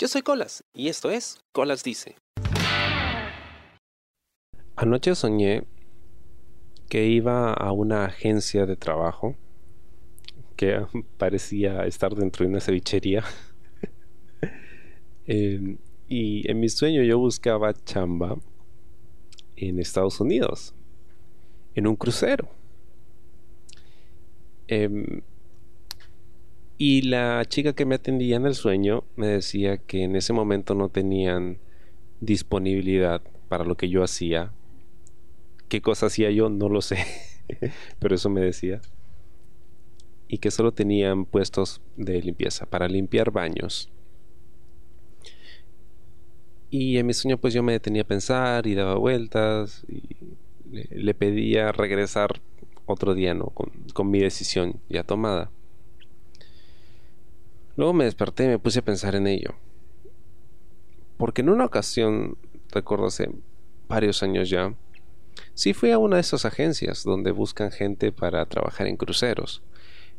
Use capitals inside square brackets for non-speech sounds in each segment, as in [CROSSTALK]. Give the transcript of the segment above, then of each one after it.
Yo soy Colas y esto es Colas Dice. Anoche soñé que iba a una agencia de trabajo que [LAUGHS] parecía estar dentro de una cevichería. [LAUGHS] Em, y en mi sueño yo buscaba chamba en Estados Unidos, en un crucero. Em, y la chica que me atendía en el sueño me decía que en ese momento no tenían disponibilidad para lo que yo hacía. ¿Qué cosa hacía yo? No lo sé. [LAUGHS] Pero eso me decía. Y que solo tenían puestos de limpieza para limpiar baños. Y en mi sueño pues yo me detenía a pensar y daba vueltas y le, pedía regresar otro día, ¿no? Con, con mi decisión ya tomada. Luego me desperté y me puse a pensar en ello. Porque en una ocasión, recuerdo hace varios años ya, sí fui a una de esas agencias donde buscan gente para trabajar en cruceros.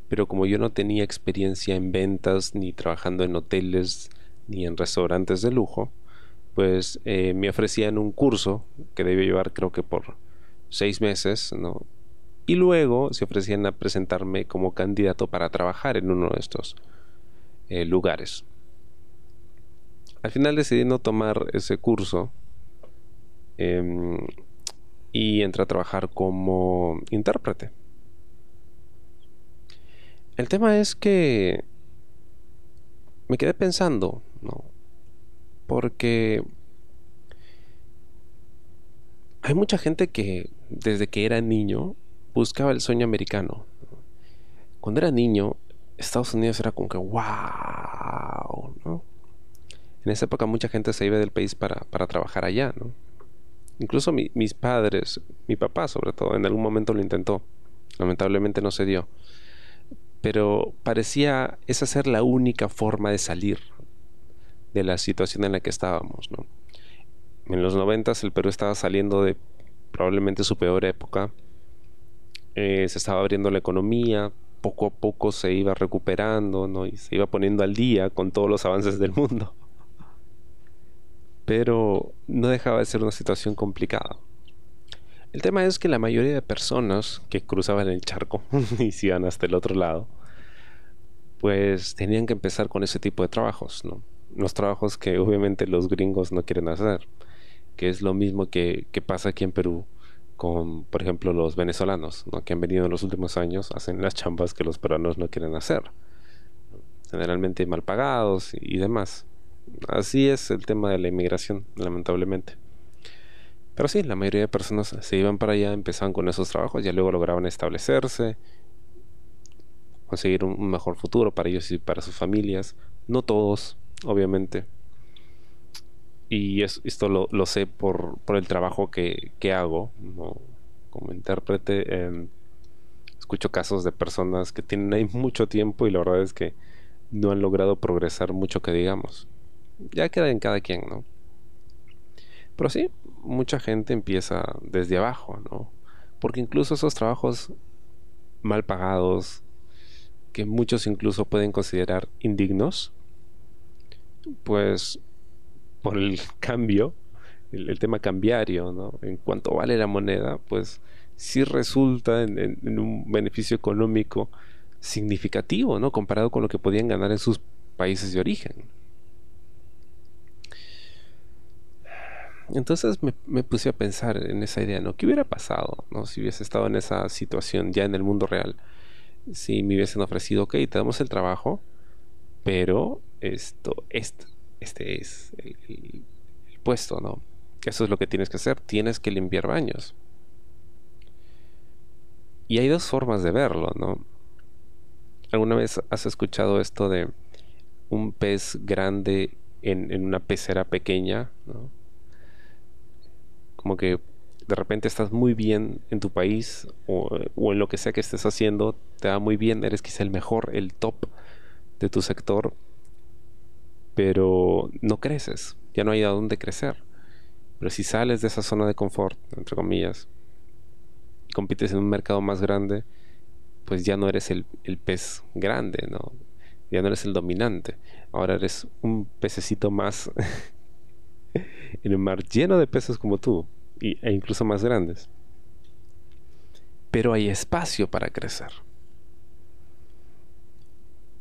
Pero como yo no tenía experiencia en ventas, ni trabajando en hoteles, ni en restaurantes de lujo, pues eh, me ofrecían un curso que debía llevar creo que por seis meses, ¿no? Y luego se ofrecían a presentarme como candidato para trabajar en uno de estos eh, lugares. Al final decidí no tomar ese curso em, y entré a trabajar como intérprete. El tema es que me quedé pensando, ¿no? Porque hay mucha gente que desde que era niño buscaba el sueño americano. Cuando era niño Estados Unidos era como que wow, ¿no? En esa época mucha gente se iba del país para, trabajar allá, ¿no? Incluso mis padres, mi papá sobre todo, en algún momento lo intentó. Lamentablemente no se dio. Pero parecía esa ser la única forma de salir de la situación en la que estábamos, ¿no? En los noventas el Perú estaba saliendo de probablemente su peor época. Eh, se estaba abriendo la economía, poco a poco se iba recuperando, ¿no? Y se iba poniendo al día con todos los avances del mundo. Pero no dejaba de ser una situación complicada. El tema es que la mayoría de personas que cruzaban el charco [LAUGHS] y se iban hasta el otro lado, pues tenían que empezar con ese tipo de trabajos, ¿no? Los trabajos que obviamente los gringos no quieren hacer, que es lo mismo que, que pasa aquí en Perú con, por ejemplo, los venezolanos, que han venido en los últimos años, hacen las chambas que los peruanos no quieren hacer. Generalmente mal pagados y demás. Así es el tema de la inmigración, lamentablemente. Pero sí, la mayoría de personas se iban para allá, empezaban con esos trabajos, ya luego lograban establecerse, conseguir un mejor futuro para ellos y para sus familias. No todos, obviamente y esto lo, sé por, el trabajo que, hago como intérprete. Em, escucho casos de personas que tienen ahí mucho tiempo y la verdad es que no han logrado progresar mucho que digamos. Ya queda en cada quien, ¿no? Pero sí, mucha gente empieza desde abajo, ¿no? Porque incluso esos trabajos mal pagados, que muchos incluso pueden considerar indignos, pues por el cambio, el, tema cambiario, ¿no? En cuanto vale la moneda, pues sí resulta en, un beneficio económico significativo, ¿no? Comparado con lo que podían ganar en sus países de origen. Entonces me, puse a pensar en esa idea, ¿no? ¿Qué hubiera pasado, ¿no? Si hubiese estado en esa situación ya en el mundo real. Si me hubiesen ofrecido, ok, te damos el trabajo, pero esto, esto, este es el, puesto, ¿no? Eso es lo que tienes que hacer, tienes que limpiar baños. Y hay dos formas de verlo, ¿no? ¿Alguna vez has escuchado esto de un pez grande en, una pecera pequeña? Como que de repente estás muy bien en tu país o, o, en lo que sea que estés haciendo, te va muy bien, eres quizá el mejor, el top de tu sector, pero no creces, ya no hay a dónde crecer. Pero si sales de esa zona de confort, entre comillas, y compites en un mercado más grande, pues ya no eres el, pez grande, ¿no? Ya no eres el dominante. Ahora eres un pececito más [LAUGHS] en un mar lleno de peces como tú, e incluso más grandes. Pero hay espacio para crecer.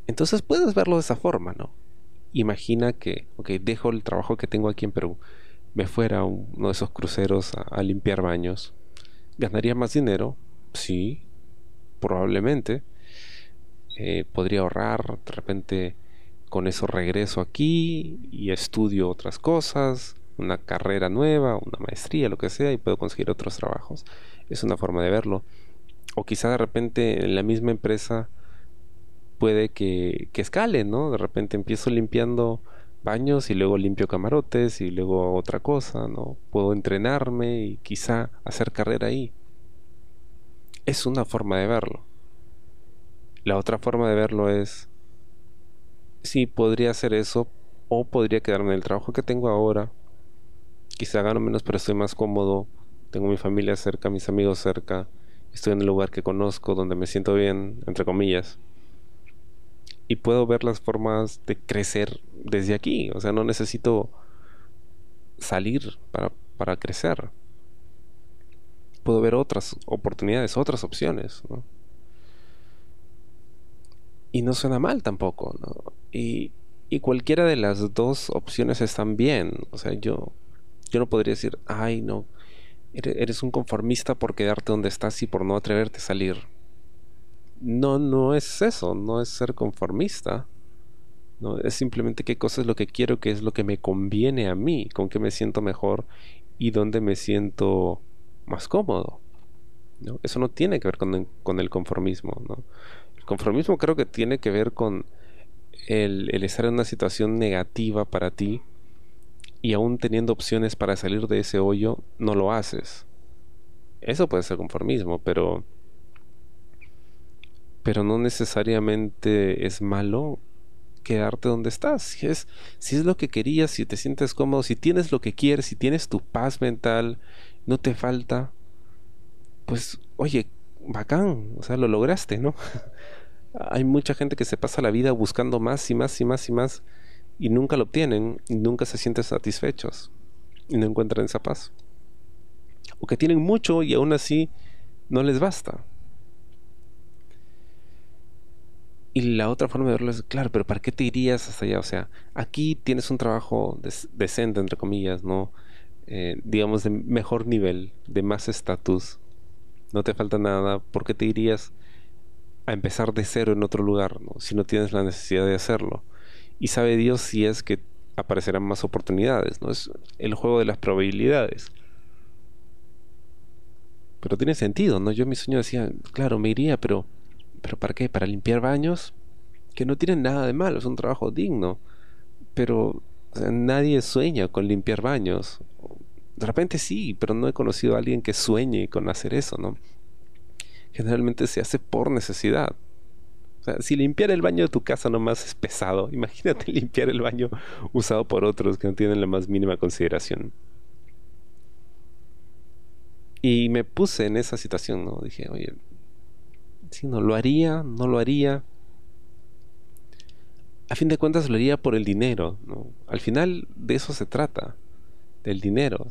Entonces puedes verlo de esa forma, ¿no? Imagina que, ok, dejo el trabajo que tengo aquí en Perú, me fuera a uno de esos cruceros a, limpiar baños. ¿Ganaría más dinero? Sí, probablemente. Eh, podría ahorrar, de repente con eso regreso aquí y estudio otras cosas, una carrera nueva, una maestría, lo que sea, y puedo conseguir otros trabajos. Es una forma de verlo. O quizá de repente en la misma empresa puede que, que escale, ¿no? De repente empiezo limpiando baños y luego limpio camarotes y luego otra cosa, ¿no? Puedo entrenarme y quizá hacer carrera ahí. Es una forma de verlo. La otra forma de verlo es, sí, podría hacer eso o podría quedarme en el trabajo que tengo ahora. Quizá gano menos, pero estoy más cómodo. Tengo mi familia cerca, mis amigos cerca. Estoy en el lugar que conozco, donde me siento bien, entre comillas y puedo ver las formas de crecer desde aquí. O sea, no necesito salir para, para crecer. Puedo ver otras oportunidades, otras opciones. Y no suena mal tampoco. ¿no? Y, y, cualquiera de las dos opciones están bien. O sea, yo, yo no podría decir, ay, no, eres un conformista por quedarte donde estás y por no atreverte a salir no, no es eso, no es ser conformista. No, es simplemente qué cosa es lo que quiero, qué es lo que me conviene a mí, con qué me siento mejor y dónde me siento más cómodo. Eso no tiene que ver con el, conformismo. ¿no? El conformismo creo que tiene que ver con el, el estar en una situación negativa para ti y aún teniendo opciones para salir de ese hoyo, no lo haces. Eso puede ser conformismo, pero pero no necesariamente es malo quedarte donde estás. Si es, si es lo que querías, si te sientes cómodo, si tienes lo que quieres, si tienes tu paz mental, no te falta, pues oye, bacán, o sea, lo lograste, ¿no? [LAUGHS] Hay mucha gente que se pasa la vida buscando más y más y más y más y nunca lo obtienen y nunca se sienten satisfechos y no encuentran esa paz. O que tienen mucho y aún así no les basta. Y la otra forma de verlo es, claro, pero ¿para qué te irías hasta allá? O sea, aquí tienes un trabajo decente, entre comillas, ¿no? Eh, digamos, de mejor nivel, de más estatus. No te falta nada. ¿Por qué te irías a empezar de cero en otro lugar, ¿no? si no tienes la necesidad de hacerlo? Y sabe Dios si es que aparecerán más oportunidades, ¿no? Es el juego de las probabilidades. Pero tiene sentido, ¿no? Yo en mi sueño decía, claro, me iría, pero ¿Pero para qué? ¿Para limpiar baños? Que no tienen nada de malo, es un trabajo digno. Pero nadie sueña con limpiar baños. De repente sí, pero no he conocido a alguien que sueñe con hacer eso, ¿no? Generalmente se hace por necesidad. Si limpiar el baño de tu casa nomás es pesado, [LAUGHS] imagínate limpiar el baño usado por otros que no tienen la más mínima consideración. Y me puse en esa situación, ¿no? Dije, oye, si no lo haría, no lo haría. A fin de cuentas lo haría por el dinero. Al final de eso se trata, del dinero.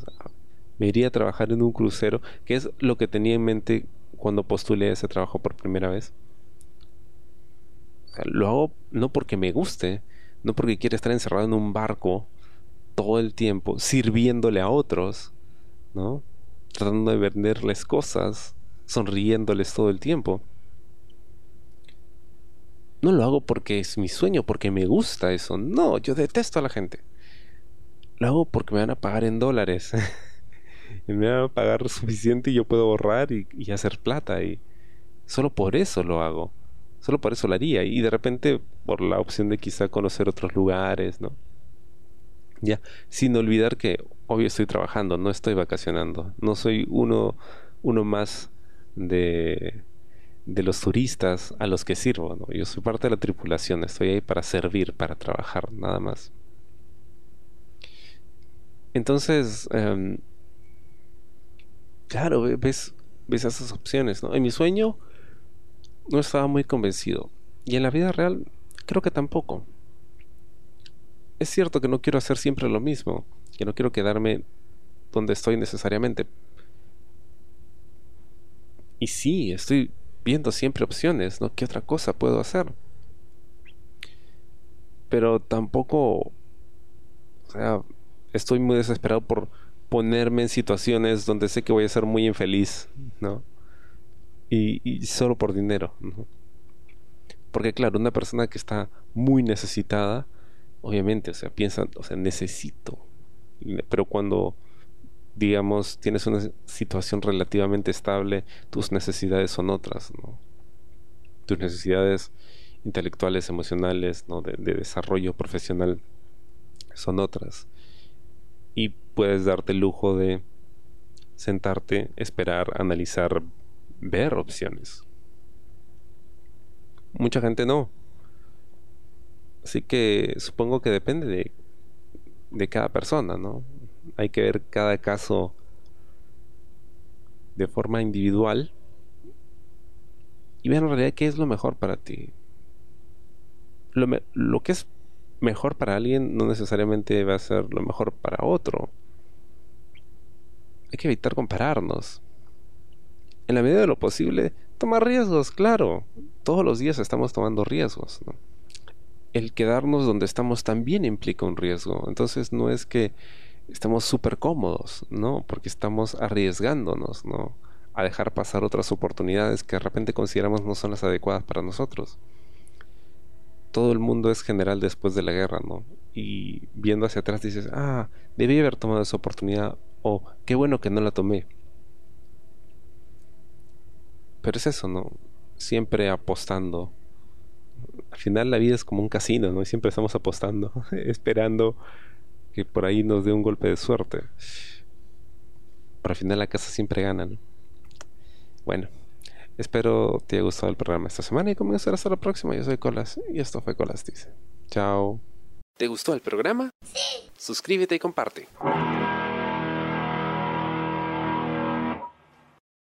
me iría a trabajar en un crucero, que es lo que tenía en mente cuando postulé ese trabajo por primera vez. lo hago no porque me guste, no porque quiera estar encerrado en un barco todo el tiempo, sirviéndole a otros, ¿no? Tratando de venderles cosas, sonriéndoles todo el tiempo no lo hago porque es mi sueño, porque me gusta eso. No, yo detesto a la gente. Lo hago porque me van a pagar en dólares. [LAUGHS] y me van a pagar suficiente y yo puedo ahorrar y, hacer plata. Y solo por eso lo hago. Solo por eso lo haría. Y de repente por la opción de quizá conocer otros lugares, ¿no? Ya, sin olvidar que obvio estoy trabajando, no estoy vacacionando. No soy uno, uno más de de los turistas a los que sirvo. ¿no? Yo soy parte de la tripulación, estoy ahí para servir, para trabajar, nada más. Entonces, em, claro, ves, ves esas opciones. ¿no? En mi sueño no estaba muy convencido. Y en la vida real creo que tampoco. Es cierto que no quiero hacer siempre lo mismo, que no quiero quedarme donde estoy necesariamente. Y sí, estoy viendo siempre opciones, ¿no? ¿Qué otra cosa puedo hacer? Pero tampoco, o sea, estoy muy desesperado por ponerme en situaciones donde sé que voy a ser muy infeliz, ¿no? Y, solo por dinero, Porque claro, una persona que está muy necesitada, obviamente, o sea, piensa, o sea, necesito. Pero cuando, digamos, tienes una situación relativamente estable, tus necesidades son otras, ¿no? Tus necesidades intelectuales, emocionales, ¿no? de desarrollo profesional son otras y puedes darte el lujo de sentarte, esperar, analizar, ver opciones. Mucha gente no. Así que supongo que depende de, de cada persona, ¿no? Hay que ver cada caso de forma individual y ver en realidad qué es lo mejor para ti. Lo, que es mejor para alguien no necesariamente va a ser lo mejor para otro. Hay que evitar compararnos. En la medida de lo posible, tomar riesgos, claro. Todos los días estamos tomando riesgos. El quedarnos donde estamos también implica un riesgo. Entonces no es que estamos súper cómodos, ¿no? Porque estamos arriesgándonos, ¿no? A dejar pasar otras oportunidades que de repente consideramos no son las adecuadas para nosotros todo el mundo es general después de la guerra, ¿no? Y viendo hacia atrás dices, ah, debí haber tomado esa oportunidad o qué bueno que no la tomé. Pero es eso, ¿no? Siempre apostando. Al final la vida es como un casino, ¿no? Y siempre estamos apostando, [LAUGHS] esperando que por ahí nos dé un golpe de suerte. Pero al final la casa siempre gana, ¿no? Bueno, Espero te haya gustado el programa esta semana y comenzar hasta la próxima. Yo soy Colas y esto fue Colas Dice. Chao. ¿Te gustó el programa? Sí. Suscríbete y comparte.